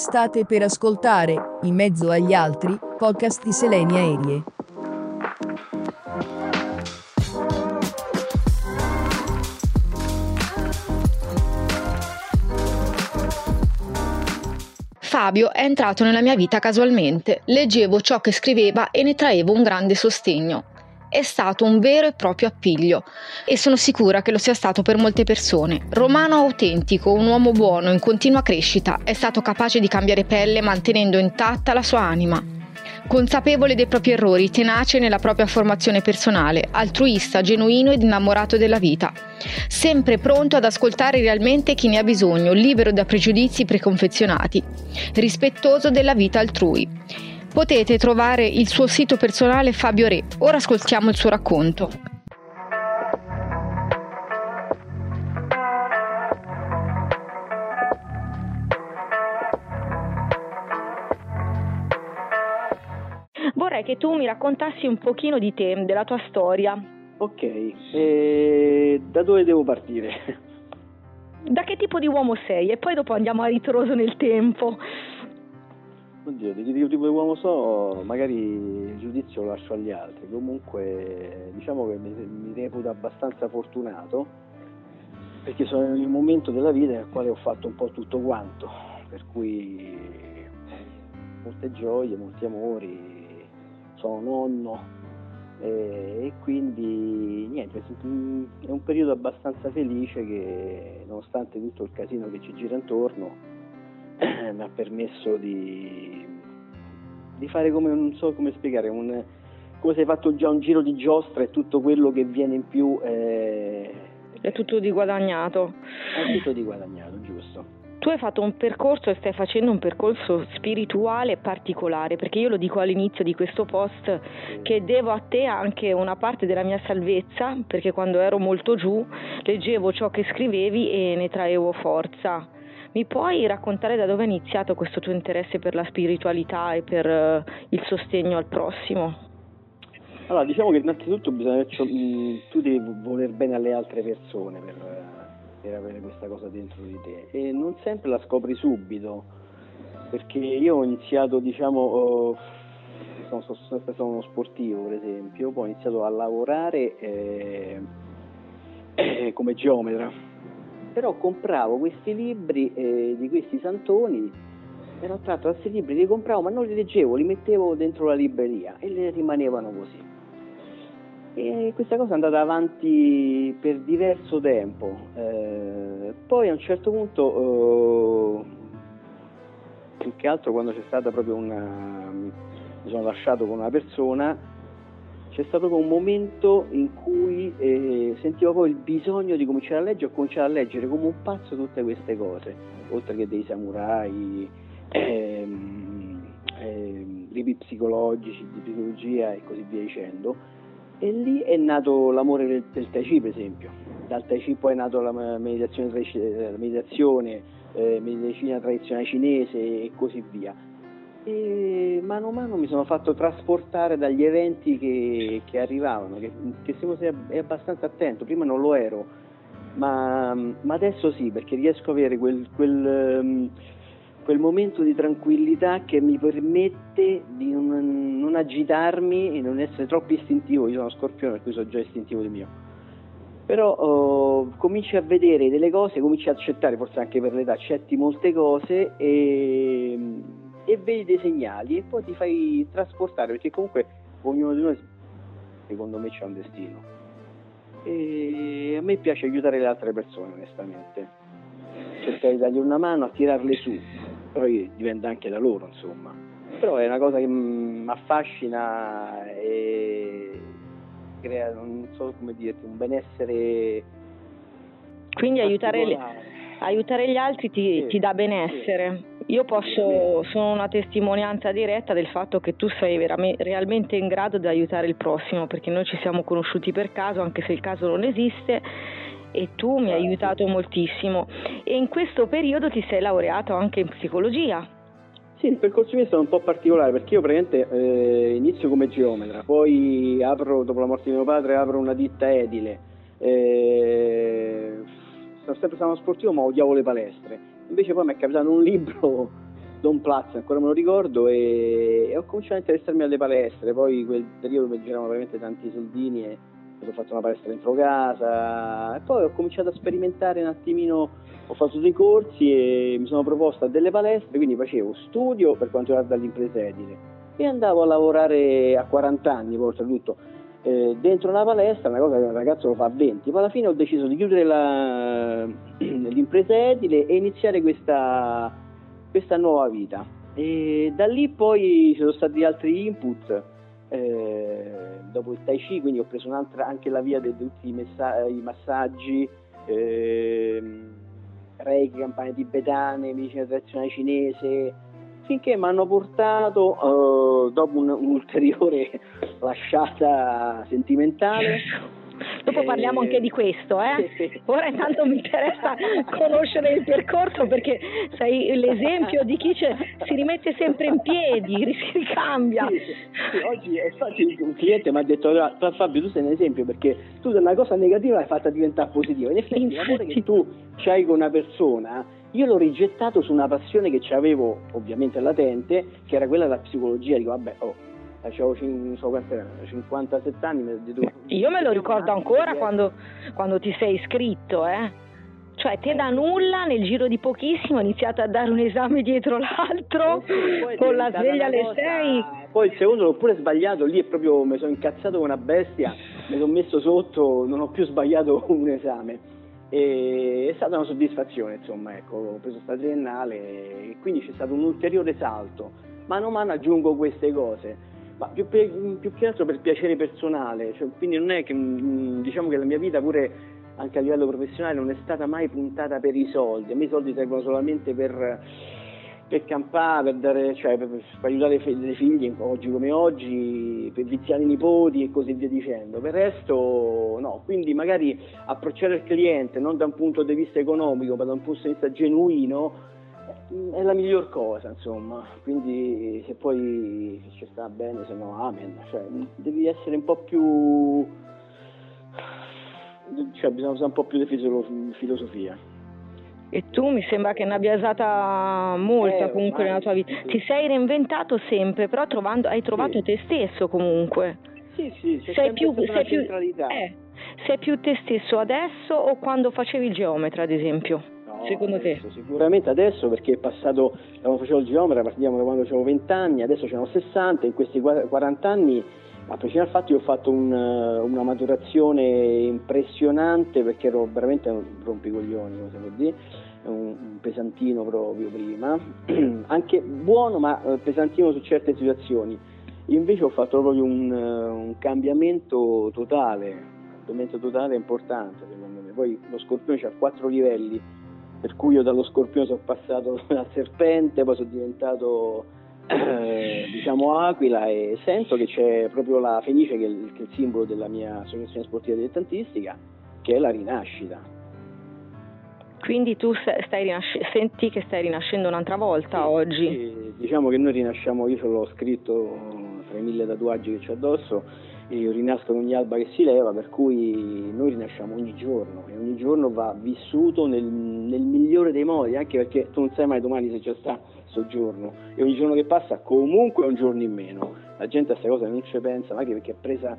State per ascoltare, in mezzo agli altri, podcast di Selenia Aerie. Fabio è entrato nella mia vita casualmente, leggevo ciò che scriveva e ne traevo un grande sostegno. È stato un vero e proprio appiglio e sono sicura che lo sia stato per molte persone. Romano autentico, un uomo buono in continua crescita, è stato capace di cambiare pelle mantenendo intatta la sua anima. Consapevole dei propri errori, tenace nella propria formazione personale, altruista, genuino ed innamorato della vita. Sempre pronto ad ascoltare realmente chi ne ha bisogno, libero da pregiudizi preconfezionati, rispettoso della vita altrui. Potete trovare il suo sito personale Fabio Re. Ora ascoltiamo il suo racconto. Vorrei che tu mi raccontassi un pochino di te, della tua storia. Ok, e da dove devo partire? Da che tipo di uomo sei? E poi dopo andiamo a ritroso nel tempo. Oddio, di che tipo di uomo so, magari il giudizio lo lascio agli altri. Comunque, diciamo che mi, mi reputo abbastanza fortunato perché sono in un momento della vita nel quale ho fatto un po' tutto quanto, per cui molte gioie, molti amori, sono nonno e quindi niente, è un periodo abbastanza felice che nonostante tutto il casino che ci gira intorno mi ha permesso di, di fare come, non so come spiegare, un, come se hai fatto già un giro di giostra e tutto quello che viene in più è, è tutto di guadagnato. È tutto di guadagnato, giusto. Tu hai fatto un percorso e stai facendo un percorso spirituale particolare, perché io lo dico all'inizio di questo post che devo a te anche una parte della mia salvezza, perché quando ero molto giù leggevo ciò che scrivevi e ne traevo forza. Mi puoi raccontare da dove è iniziato questo tuo interesse per la spiritualità e per uh, il sostegno al prossimo? Allora, diciamo che innanzitutto bisogna, tu devi voler bene alle altre persone per per avere questa cosa dentro di te e non sempre la scopri subito perché io ho iniziato diciamo oh, sono, sono sempre stato uno sportivo per esempio poi ho iniziato a lavorare eh, eh, come geometra però compravo questi libri eh, di questi santoni ero attratto da questi libri li compravo ma non li leggevo li mettevo dentro la libreria e le rimanevano così e questa cosa è andata avanti per diverso tempo. Eh, poi a un certo punto, eh, più che altro quando c'è stata proprio una... mi sono lasciato con una persona, c'è stato un momento in cui eh, sentivo poi il bisogno di cominciare a leggere, ho cominciato a leggere come un pazzo tutte queste cose, oltre che dei samurai, ehm, ehm, libri psicologici, di psicologia e così via dicendo e lì è nato l'amore del, del Tai Chi, per esempio. Dal Tai Chi poi è nato la meditazione, la meditazione eh, medicina tradizionale cinese e così via. E mano a mano mi sono fatto trasportare dagli eventi che, che arrivavano, che, che se è abbastanza attento, prima non lo ero, ma, ma, adesso sì, perché riesco ad avere quel, quel um, quel momento di tranquillità che mi permette di non, non, agitarmi e non essere troppo istintivo. Io sono scorpione, per cui sono già istintivo di mio. Però oh, cominci a vedere delle cose, cominci ad accettare, forse anche per l'età, accetti molte cose e, e vedi dei segnali e poi ti fai trasportare, perché comunque ognuno di noi, secondo me, c'è un destino. E a me piace aiutare le altre persone, onestamente cercare di dargli una mano a tirarle su, poi dipende anche da loro, insomma. Però è una cosa che mi affascina e crea, non so come dirti, un benessere. Quindi aiutare, aiutare, gli altri ti, sì, ti dà benessere. Sì. Io posso, sono una testimonianza diretta del fatto che tu sei realmente in grado di aiutare il prossimo, perché noi ci siamo conosciuti per caso, anche se il caso non esiste, e tu mi hai aiutato moltissimo e in questo periodo ti sei laureato anche in psicologia. Sì, il percorso mio è stato un po' particolare perché io praticamente eh, inizio come geometra, poi apro, dopo la morte di mio padre, apro una ditta edile. Eh, sono sempre stato sportivo ma odiavo le palestre. Invece poi mi è capitato un libro Don Plaza, ancora me lo ricordo, e, e, ho cominciato a interessarmi alle palestre, poi quel periodo mi giravano veramente tanti soldini e ho fatto una palestra dentro casa. E poi ho cominciato a sperimentare un attimino, ho fatto dei corsi e mi sono proposto a delle palestre, quindi facevo studio per quanto riguarda l'impresa edile. E andavo a lavorare a 40 anni, poi oltretutto eh, dentro una palestra, una cosa che un ragazzo lo fa a 20, poi alla fine ho deciso di chiudere la, l'impresa edile e iniziare questa, questa nuova vita. E da lì poi ci sono stati altri input, eh, dopo il Tai Chi, quindi ho preso anche la via di tutti i, messa- i massaggi, eh, reiki, campane tibetane, medicina tradizionale cinese, finché mi hanno portato, uh, dopo un, un'ulteriore lasciata sentimentale, Dopo parliamo anche di questo, eh? Ora intanto mi interessa conoscere il percorso perché sei l'esempio di chi si rimette sempre in piedi, si ricambia. Sì, oggi infatti un cliente mi ha detto Fabio tu sei un esempio perché tu da una cosa negativa l'hai fatta diventare positiva. In effetti l'amore che tu hai con una persona io l'ho rigettato su una passione che avevo ovviamente latente, che era quella della psicologia. Dico, vabbè, oh, avevo 57 anni. Io me lo ricordo ancora quando, quando ti sei iscritto, eh? Cioè, te da nulla, nel giro di pochissimo, hai iniziato a dare un esame dietro l'altro, con la sveglia alle 6. Poi il secondo l'ho pure sbagliato, lì è proprio, mi sono incazzato come una bestia, mi sono messo sotto, non ho più sbagliato un esame. E è stata una soddisfazione, insomma, ecco, ho preso sta triennale e quindi c'è stato un ulteriore salto. Mano a mano aggiungo queste cose, ma più, più che altro per piacere personale, cioè, quindi non è che mm, diciamo che la mia vita pure anche a livello professionale non è stata mai puntata per i soldi, a me i soldi servono solamente per per campare, per, dare, cioè, per, per aiutare i figli oggi come oggi, per viziare i nipoti e così via dicendo. Per il resto no, quindi magari approcciare il cliente non da un punto di vista economico ma da un punto di vista genuino eh, è la miglior cosa, insomma. Quindi se poi ci sta bene, se no amen. Cioè, devi essere un po' più. cioè bisogna usare un po' più di filosofia. E tu mi sembra che ne abbia usata molta eh, comunque nella tua vita. Ti sei reinventato sempre, però trovando, hai trovato sì. te stesso comunque. Sì, sì, c'è sei più, sei più, eh, sei più te stesso adesso o quando facevi il geometra, ad esempio? No, secondo adesso, te? Sicuramente adesso perché è passato, quando facevo il geometra, partiamo da quando avevo 20 anni, adesso ce ne ho 60, in questi 40 anni a prescindere dal fatto io ho fatto un, una maturazione impressionante perché ero veramente un rompicoglioni, come si può dire, un, un pesantino proprio prima, anche buono ma eh, pesantino su certe situazioni. Io invece ho fatto proprio un, un cambiamento totale, un cambiamento totale importante secondo me. Poi lo scorpione ha quattro livelli, per cui io dallo scorpione sono passato al serpente, poi sono diventato eh, diciamo Aquila e sento che c'è proprio la Fenice che è, il, che è il simbolo della mia associazione sportiva dilettantistica che è la rinascita quindi tu rinasc- senti che stai rinascendo un'altra volta sì, oggi? Sì, diciamo che noi rinasciamo, io ce l'ho scritto tra i mille tatuaggi che c'ho addosso, io rinasco ogni alba che si leva, per cui noi rinasciamo ogni giorno e ogni giorno va vissuto nel, nel migliore dei modi, anche perché tu non sai mai domani se c'è sta soggiorno e ogni giorno che passa comunque è un giorno in meno. La gente a queste cose non ci pensa, anche perché è presa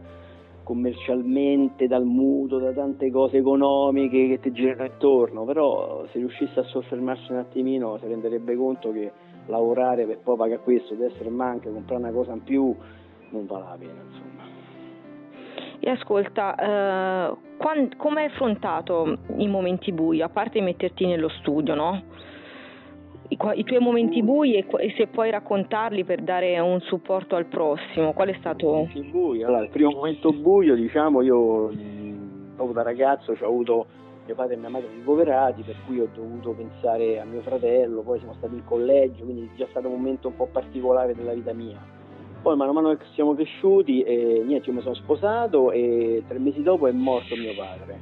commercialmente dal mutuo, da tante cose economiche che ti girano intorno, però se riuscisse a soffermarsi un attimino si renderebbe conto che lavorare per poi pagare questo, di essere manca, comprare una cosa in più, non vale la pena insomma. E ascolta, eh, come hai affrontato i momenti bui, a parte metterti nello studio, no? I, i, tuoi momenti bui e, e, se puoi raccontarli per dare un supporto al prossimo, qual è stato? Il buio, allora, il primo momento buio, diciamo, io proprio da ragazzo ho avuto mio padre e mia madre ricoverati, per cui ho dovuto pensare a mio fratello, poi siamo stati in collegio, quindi è già stato un momento un po' particolare della vita mia poi man mano che siamo cresciuti, eh, niente, io mi sono sposato e tre mesi dopo è morto mio padre.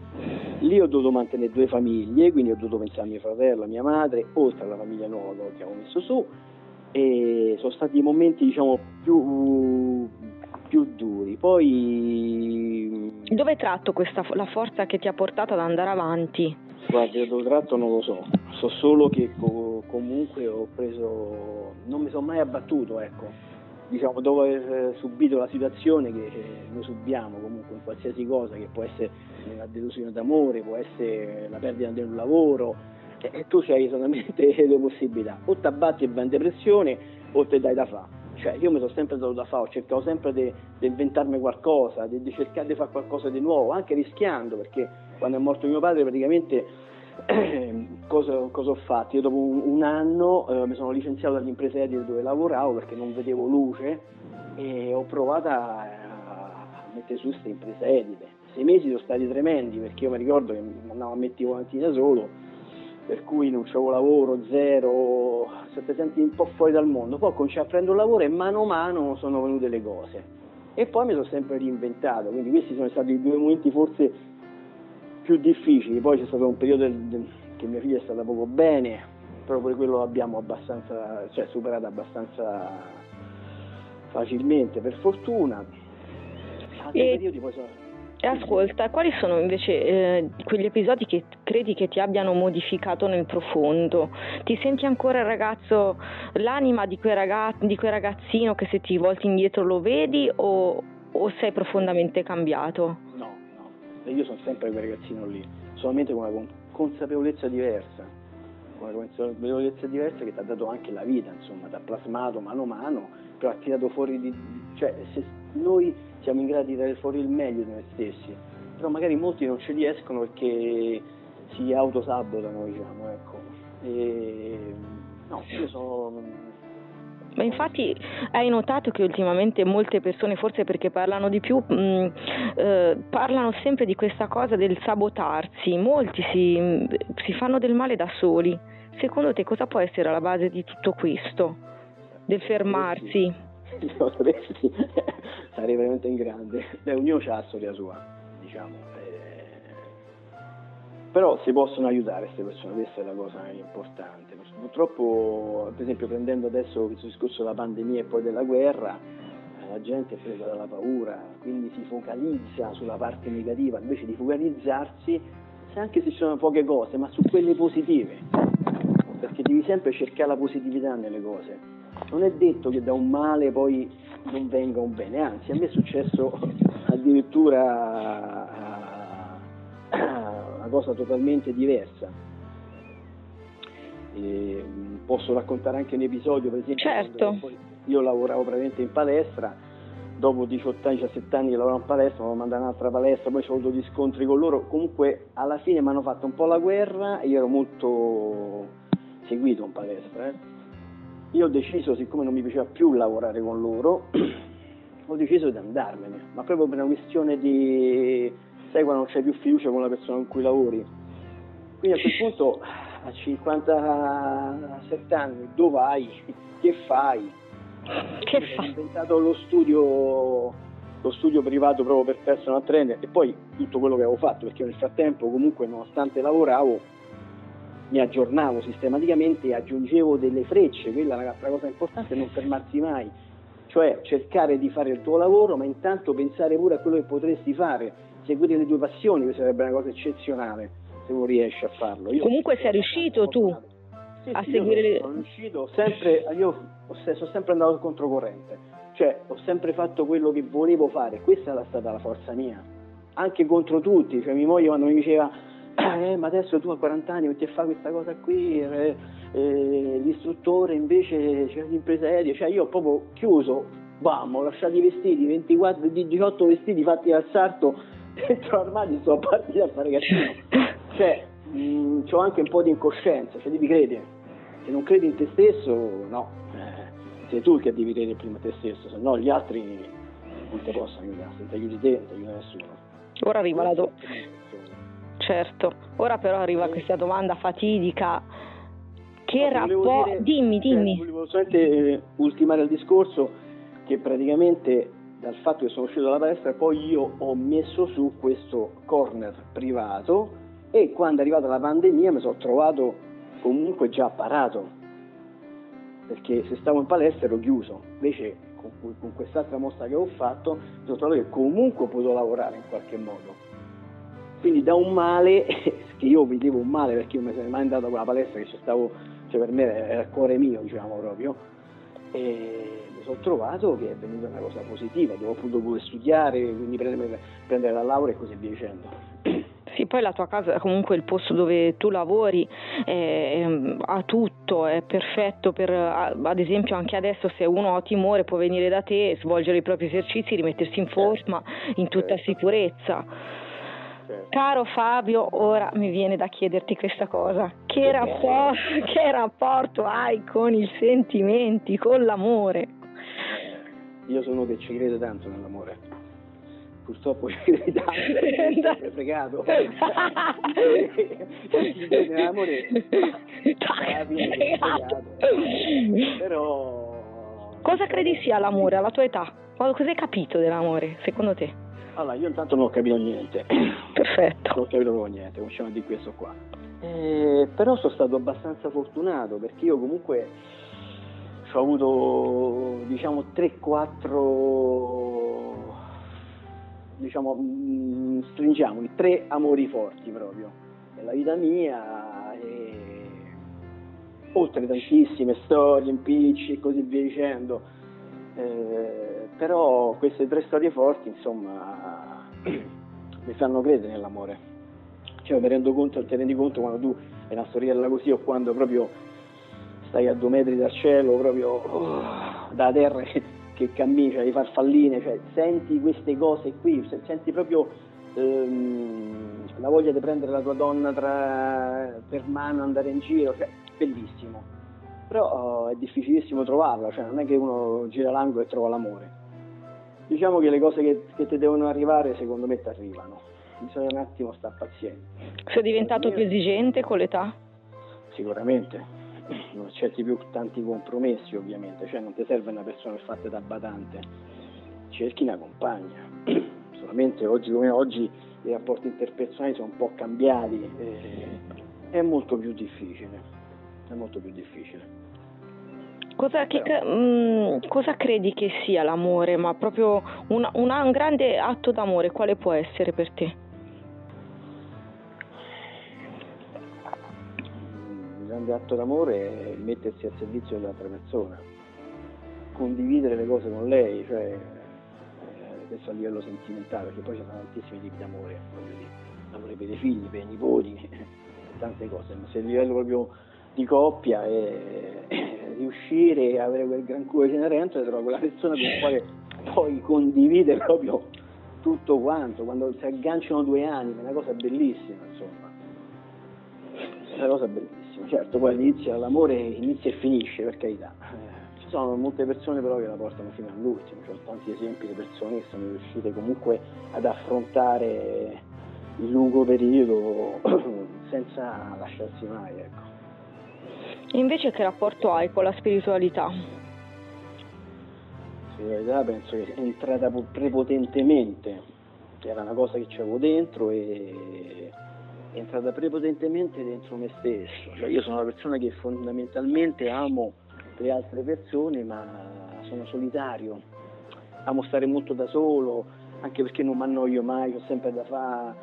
Lì ho dovuto mantenere due famiglie, quindi ho dovuto pensare a mio fratello, a mia madre, oltre alla famiglia nuova che avevo messo su. E sono stati i momenti, diciamo, più, più duri. Poi... Dove tratto questa, la forza che ti ha portato ad andare avanti? Guarda, dove tratto non lo so, so solo che co- comunque ho preso, non mi sono mai abbattuto, ecco. Diciamo, dopo aver subito la situazione che noi subiamo comunque in qualsiasi cosa, che può essere la delusione d'amore, può essere la perdita di un lavoro, e tu hai solamente due possibilità, o ti abbatti e vai in depressione o ti dai da fare. Cioè, io mi sono sempre dato da fare, ho cercato sempre di inventarmi qualcosa, di cercare di fare qualcosa di nuovo, anche rischiando, perché quando è morto mio padre praticamente cosa, cosa, ho fatto? Io dopo un, un anno eh, mi sono licenziato dall'impresa edile dove lavoravo perché non vedevo luce e ho provato a, a mettere su questa impresa edile. Sei mesi sono stati tremendi perché io mi ricordo che andavo a mettere avanti da solo per cui non c'avevo lavoro, zero, se ti senti un po' fuori dal mondo. Poi cominciai a prendere un lavoro e mano a mano sono venute le cose. E poi mi sono sempre reinventato, quindi questi sono stati i due momenti forse più difficili. Poi c'è stato un periodo del, del, che mia figlia è stata poco bene, però pure quello l'abbiamo abbastanza, cioè superato abbastanza facilmente, per fortuna. Altri e... periodi poi sono ascolta, quali sono invece eh, quegli episodi che credi che ti abbiano modificato nel profondo? Ti senti ancora il ragazzo, l'anima di quel, ragazzo, di quel ragazzino che se ti volti indietro lo vedi o, o sei profondamente cambiato? No, io sono sempre quel ragazzino lì, solamente con una consapevolezza diversa, con una consapevolezza diversa che ti ha dato anche la vita, insomma, ti ha plasmato mano a mano, però ha tirato fuori di... cioè se noi siamo in grado di dare fuori il meglio di noi stessi, però magari molti non ci riescono perché si autosabotano, diciamo, ecco. E, no, io sono... Ma infatti hai notato che ultimamente molte persone, forse perché parlano di più, mh, mm, eh, parlano sempre di questa cosa del sabotarsi, molti si, si fanno del male da soli. Secondo te cosa può essere la base di tutto questo? Del fermarsi? sarei veramente in grande. Beh, ognuno ha la storia sua, diciamo. Eh, però si possono aiutare queste persone, questa è la cosa importante. Purtroppo, per esempio, prendendo adesso questo discorso della pandemia e poi della guerra, eh, la gente è presa dalla paura, quindi si focalizza sulla parte negativa, invece di focalizzarsi, anche se ci sono poche cose, ma su quelle positive, perché devi sempre cercare la positività nelle cose non è detto che da un male poi non venga un bene, anzi a me è successo addirittura una cosa totalmente diversa. E posso raccontare anche un episodio, per esempio, certo. io lavoravo praticamente in palestra, dopo 18 anni, 17 anni che lavoravo in palestra, mi hanno mandato un'altra palestra, poi ho avuto gli scontri con loro, comunque alla fine mi hanno fatto un po' la guerra e io ero molto seguito in palestra. Eh io ho deciso, siccome non mi piaceva più lavorare con loro, ho deciso di andarmene, ma proprio per una questione di, sai quando non c'è più fiducia con la persona con cui lavori. Quindi a quel punto, a 57 anni, dove vai? Che fai? Che fai? Ho inventato lo studio, lo studio privato proprio per personal trainer e poi tutto quello che avevo fatto, perché nel frattempo comunque nonostante lavoravo mi aggiornavo sistematicamente e aggiungevo delle frecce, quella è l'altra cosa importante, non fermarsi mai, cioè cercare di fare il tuo lavoro, ma intanto pensare pure a quello che potresti fare, seguire le tue passioni, che sarebbe una cosa eccezionale se non riesci a farlo. Io Comunque sei riuscito tu sì, a sì, seguire le... Sono riuscito sempre, io sono sempre andato controcorrente, cioè ho sempre fatto quello che volevo fare, questa è stata la forza mia, anche contro tutti, cioè mia moglie quando mi diceva eh, ma adesso tu a 40 anni metti a fare questa cosa qui, eh, eh, l'istruttore invece c'è l'impresa aerea, cioè io ho proprio chiuso, bam, ho lasciato i vestiti, 24, 18 vestiti fatti al sarto dentro l'armadio sto a partire a fare casino. Cioè, mh, ho anche un po' di incoscienza, cioè devi credere. Se non credi in te stesso, no. Eh, sei tu che devi credere prima a te stesso, se no gli altri non ti possono aiutare, se ti aiuti te non ti aiuta nessuno. Ora arriva la, do- certo. Ora però arriva questa domanda fatidica. Che no, rapporto... Dimmi, dimmi. Eh, volevo solamente eh, ultimare il discorso che praticamente dal fatto che sono uscito dalla palestra poi io ho messo su questo corner privato e quando è arrivata la pandemia mi sono trovato comunque già parato perché se stavo in palestra ero chiuso. Invece con, con quest'altra mostra che ho fatto mi sono trovato che comunque ho potuto lavorare in qualche modo. Quindi da un male che io vedevo un male perché io mi sono mai andato a quella palestra che stavo, cioè per me era il cuore mio, diciamo proprio, e mi sono trovato che è venuta una cosa positiva, dove ho potuto pure studiare, quindi prendere, prendere la laurea e così via dicendo. Sì, poi la tua casa, comunque il posto dove tu lavori, eh, ha tutto, è perfetto per, ad esempio anche adesso se uno ha timore può venire da te, svolgere i propri esercizi, rimettersi in certo. forma in tutta certo. sicurezza. Certo. Caro Fabio, ora mi viene da chiederti questa cosa. Che, rapport- che rapporto hai con i sentimenti, con l'amore? Io sono che ci crede tanto nell'amore purtroppo ci credi tanto, è fregato. nell'amore, però... Cosa credi sia l'amore alla tua età? Cosa hai capito dell'amore, secondo te? Allora, io intanto non ho capito niente. Perfetto. Non ho capito proprio niente, cominciamo di questo qua. Eh, però sono stato abbastanza fortunato perché io comunque ho avuto diciamo 3-4 diciamo, mh, mm, stringiamoli, tre amori forti proprio nella vita mia, e... oltre tantissime storie, impicci e così via dicendo, eh, però queste tre storie forti, insomma, mi fanno credere nell'amore. Cioè, mi rendo conto, ti rendi conto quando tu hai una storiella così o quando proprio stai a due metri dal cielo, proprio oh, da terra che cammini, cioè le farfalline, cioè senti queste cose qui, senti proprio ehm, la voglia di prendere la tua donna tra, per mano, andare in giro, cioè bellissimo. Però oh, è difficilissimo trovarla, cioè non è che uno gira l'angolo e trova l'amore. Diciamo che le cose che, che ti devono arrivare secondo me ti arrivano, bisogna un attimo stare pazienti. Sei diventato più esigente con l'età? Sicuramente, non accetti più tanti compromessi ovviamente, cioè non ti serve una persona fatta da badante, cerchi una compagna. Solamente oggi come oggi i rapporti interpersonali sono un po' cambiati, è molto più difficile, è molto più difficile. Cosa, che, mh, mm, cosa, credi che sia l'amore? Ma proprio una, una, un grande atto d'amore, quale può essere per te? grande atto d'amore è mettersi al servizio dell'altra persona, condividere le cose con lei, cioè eh, adesso a livello sentimentale, perché poi ci sono tantissimi tipi d'amore, l'amore per i figli, per i nipoti, tante cose, ma se a livello proprio di coppia è, riuscire a avere quel gran cuore cenerento e trovare quella persona con la quale poi condivide proprio tutto quanto, quando si agganciano due anime, è una cosa bellissima, insomma. È una cosa bellissima certo, poi all'inizio l'amore inizia e finisce, per carità. Eh, ci sono molte persone però che la portano fino all'ultimo, ci sono tanti esempi di persone che sono riuscite comunque ad affrontare il lungo periodo senza lasciarsi mai, ecco. Invece che rapporto hai con la spiritualità? La spiritualità penso che è entrata prepotentemente, era una cosa che c'avevo dentro e è entrata prepotentemente dentro me stesso. Cioè io sono una persona che fondamentalmente amo le altre persone, ma sono solitario. Amo stare molto da solo, anche perché non mi annoio mai, ho sempre da fare.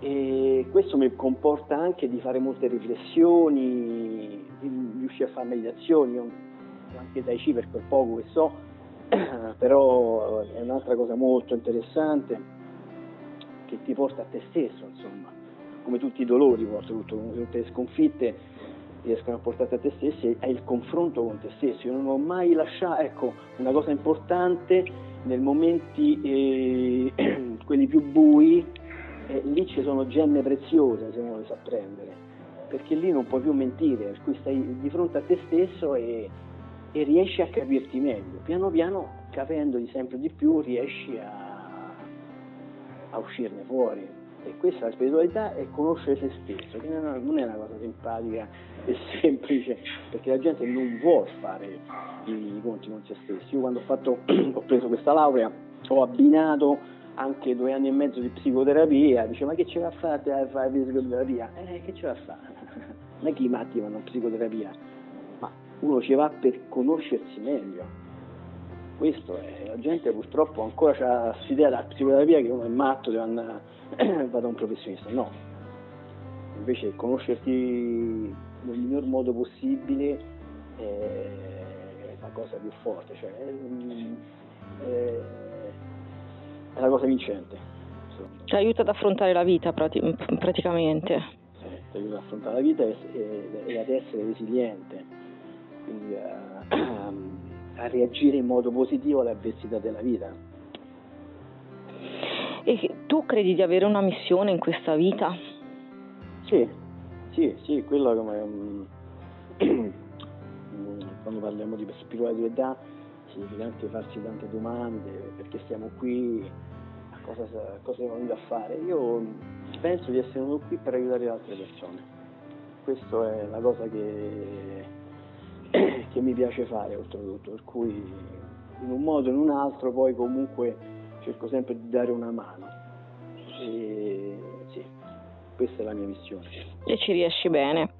E questo mi comporta anche di fare molte riflessioni, riuscire a fare io anche Tai Chi per quel poco che so, però è un'altra cosa molto interessante che ti porta a te stesso, insomma come tutti i dolori, soprattutto come tutte le sconfitte riescono a portarti a te stessi, è il confronto con te stesso. Io non ho mai lasciato, ecco, una cosa importante nei momenti eh, quelli più bui, eh, lì ci sono gemme preziose se uno le sa prendere, perché lì non puoi più mentire, per stai di fronte a te stesso e, e riesci a capirti meglio. Piano piano, capendoti sempre di più, riesci a, a uscirne fuori e questa la spiritualità è conoscere se stesso, che non è una cosa simpatica e semplice, perché la gente non vuole fare i conti con se stessi. Io quando ho, fatto, ho preso questa laurea ho abbinato anche due anni e mezzo di psicoterapia, dice ma che ce va a fare a fare psicoterapia? Eh, che ce va a fare? Non è che i matti vanno a psicoterapia, ma uno ci va per conoscersi meglio. Questo è, la gente purtroppo ancora ha questa idea della psicoterapia che uno è matto, deve andare da un professionista, no. invece conoscerti nel miglior modo possibile è la cosa più forte, cioè è, è la cosa vincente. Ti aiuta ad affrontare la vita prati- praticamente. Eh, ti aiuta ad affrontare la vita e, e, e ad essere resiliente, quindi a, a reagire in modo positivo alle avversità della vita. E tu credi di avere una missione in questa vita? Sì, sì, sì, quello come um, quando parliamo di spiritualità significa anche farsi tante domande, perché stiamo qui, cosa, cosa siamo venuti a fare. Io penso di essere venuto qui per aiutare le altre persone. Questa è la cosa che, che mi piace fare oltretutto, per cui in un modo o in un altro poi comunque cerco sempre di dare una mano. E, sì, questa è la mia missione. E ci riesci bene.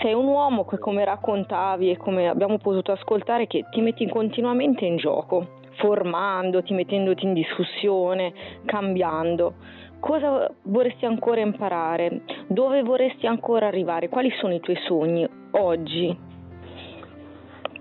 Sei un uomo che come raccontavi e come abbiamo potuto ascoltare che ti metti continuamente in gioco, formandoti, mettendoti in discussione, cambiando. Cosa vorresti ancora imparare? Dove vorresti ancora arrivare? Quali sono i tuoi sogni oggi?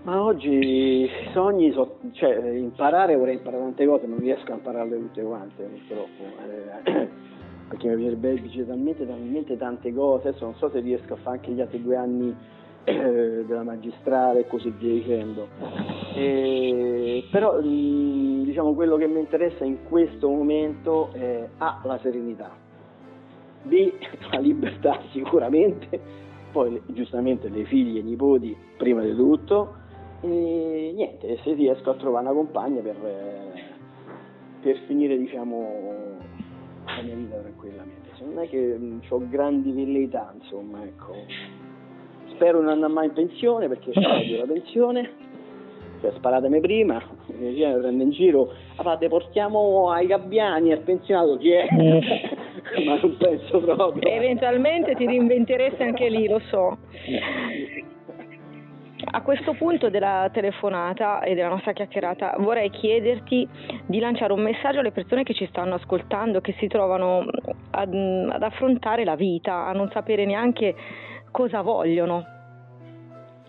Ma oggi i sogni, so, cioè imparare vorrei imparare tante cose, non riesco a impararle tutte quante purtroppo. Eh, perché mi piacerebbe talmente, talmente tante cose, adesso non so se riesco a fare anche gli altri due anni eh, della magistrale e così via dicendo. E, però diciamo quello che mi interessa in questo momento è A la serenità, B la libertà sicuramente, poi giustamente le figlie e i nipoti prima di tutto e niente, se riesco a trovare una compagna per, per finire diciamo la mia vita tranquillamente. Non è che ho grandi velleità, insomma, ecco. Spero non andare mai in pensione perché ho la pensione. Cioè, sparatemi prima, mi prende in giro, ah, deportiamo ai gabbiani, al pensionato, chi è? Ma non penso proprio. Eventualmente ti reinventeresti anche lì, lo so. A questo punto della telefonata e della nostra chiacchierata vorrei chiederti di lanciare un messaggio alle persone che ci stanno ascoltando, che si trovano ad, ad affrontare la vita, a non sapere neanche cosa vogliono.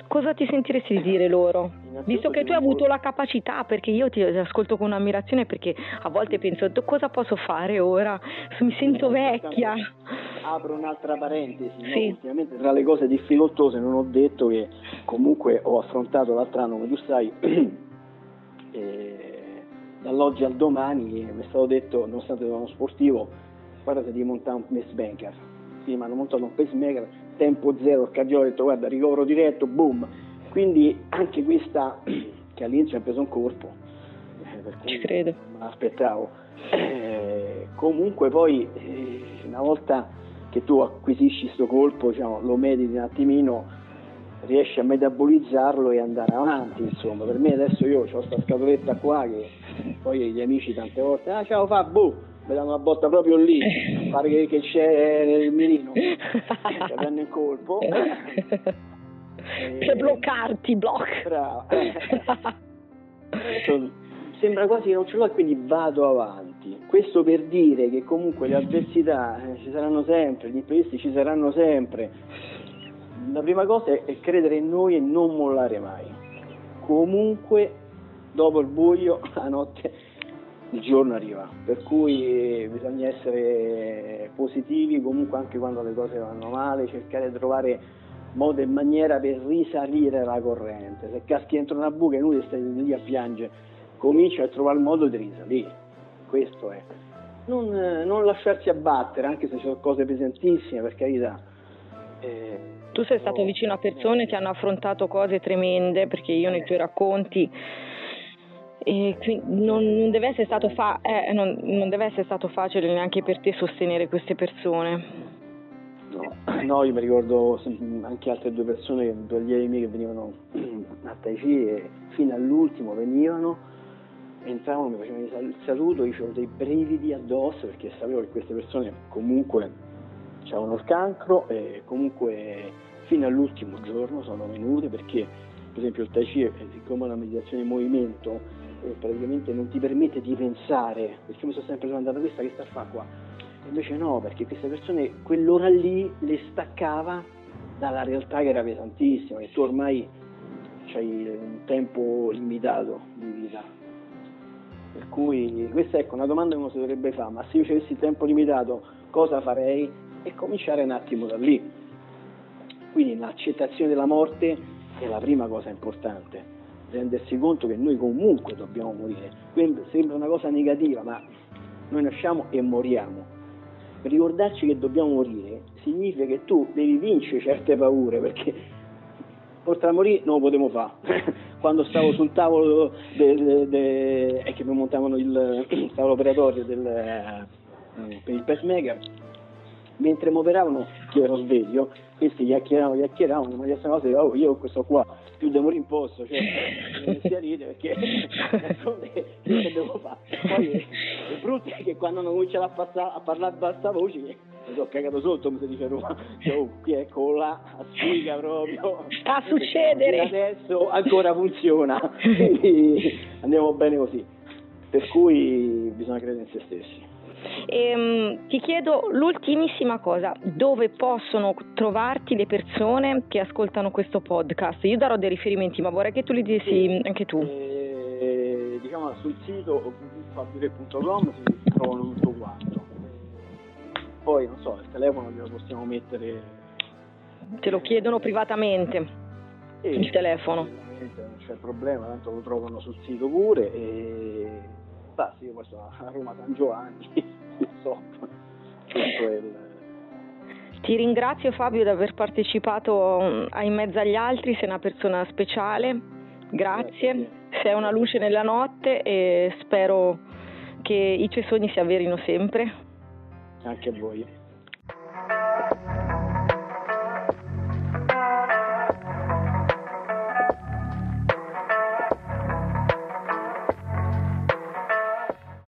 Cosa ti sentiresti di dire loro? Visto che tu hai avuto la capacità, perché io ti ascolto con ammirazione, perché a volte penso cosa posso fare ora? Mi sento vecchia. Apro un'altra parentesi, sì. no? ultimamente tra le cose difficoltose non ho detto che comunque ho affrontato l'altro anno, come tu sai, eh, dall'oggi al domani mi è stato detto, nonostante sono sportivo, guardate di montare un pacemaker. Sì, mi hanno montato un pacemaker, tempo zero, il cardiologo ha detto guarda ricovero diretto, boom. Quindi anche questa che all'inizio ha preso un colpo, eh, Ci credo. non me l'aspettavo. Eh, comunque poi eh, una volta che tu acquisisci questo colpo, diciamo, lo mediti un attimino, riesci a metabolizzarlo e andare avanti, insomma. Per me adesso io ho questa scatoletta qua che poi gli amici tante volte, ah ciao Fabio, mi danno una botta proprio lì, pare che, che c'è nel mirino, che prende il colpo. per bloccarti, block. Bravo. Sembra quasi che non ce l'ho e quindi vado avanti. Questo per dire che comunque le avversità eh, ci saranno sempre, gli imprevisti ci saranno sempre. La prima cosa è credere in noi e non mollare mai. Comunque, dopo il buio, la notte, il giorno arriva. Per cui bisogna essere positivi comunque anche quando le cose vanno male, cercare di trovare modo e maniera per risalire la corrente. Se caschi dentro una buca è inutile stai lì a piangere, comincia a trovare il modo di risalire. Questo è. Non, non lasciarsi abbattere, anche se ci sono cose pesantissime, per carità. Eh, tu sei stato vicino a persone che hanno affrontato cose tremende, perché io nei tuoi racconti e non, non, deve fa- eh, non, non, deve essere stato facile neanche per te sostenere queste persone. No, no, io mi ricordo anche altre due persone, due allievi miei che venivano a Tai Chi e fino all'ultimo venivano, entravano, mi facevano il saluto, io avevo dei brividi addosso perché sapevo che queste persone comunque avevano il cancro e comunque fino all'ultimo giorno sono venute perché per esempio il Tai Chi, siccome è una meditazione in movimento, praticamente non ti permette di pensare, perché mi sono sempre domandato questa che sta a fare qua Invece no, perché queste persone quell'ora lì le staccava dalla realtà che era pesantissima, e tu ormai hai un tempo limitato di vita. Per cui questa ecco una domanda che uno si dovrebbe fare, ma se io avessi tempo limitato cosa farei? E cominciare un attimo da lì. Quindi l'accettazione della morte è la prima cosa importante, rendersi conto che noi comunque dobbiamo morire. Sembra una cosa negativa, ma noi nasciamo e moriamo. Ricordarci che dobbiamo morire significa che tu devi vincere certe paure, perché oltre a morire non lo potevo fare. Quando stavo sul tavolo de, de, de, e che mi montavano il tavolo operatorio del, eh, per il pacemaker, mentre mi operavano, io ero sveglio, questi chiacchieravano, chiacchieravano, ma questa cosa oh, io questo qua più devo morire in posto, cioè non si ride perché che devo fare? Poi il brutto è che quando hanno cominciato a, passa, a parlare a bassa voce mi sono cagato sotto, come si dice a Roma, cioè, oh, qui ecco là, a sfiga proprio. Sta a succedere! Adesso ancora funziona, quindi andiamo bene così. Per cui bisogna credere in se stessi. E, um, ti chiedo l'ultimissima cosa, dove possono trovarti le persone che ascoltano questo podcast? Io darò dei riferimenti, ma vorrei che tu li dissi anche tu. Eh, diciamo sul sito www.fabire.com si trovano tutto quanto. Poi non so, il telefono glielo possiamo mettere. Te lo chiedono privatamente sì, il telefono. Non c'è problema, tanto lo trovano sul sito pure e basta, io poi sono a Roma San Giovanni, insomma, il... Ti ringrazio Fabio di aver partecipato mm, a In mezzo agli altri, sei una persona speciale, grazie, grazie. sei una luce nella notte e spero che i tuoi sogni si avverino sempre. Anche a voi.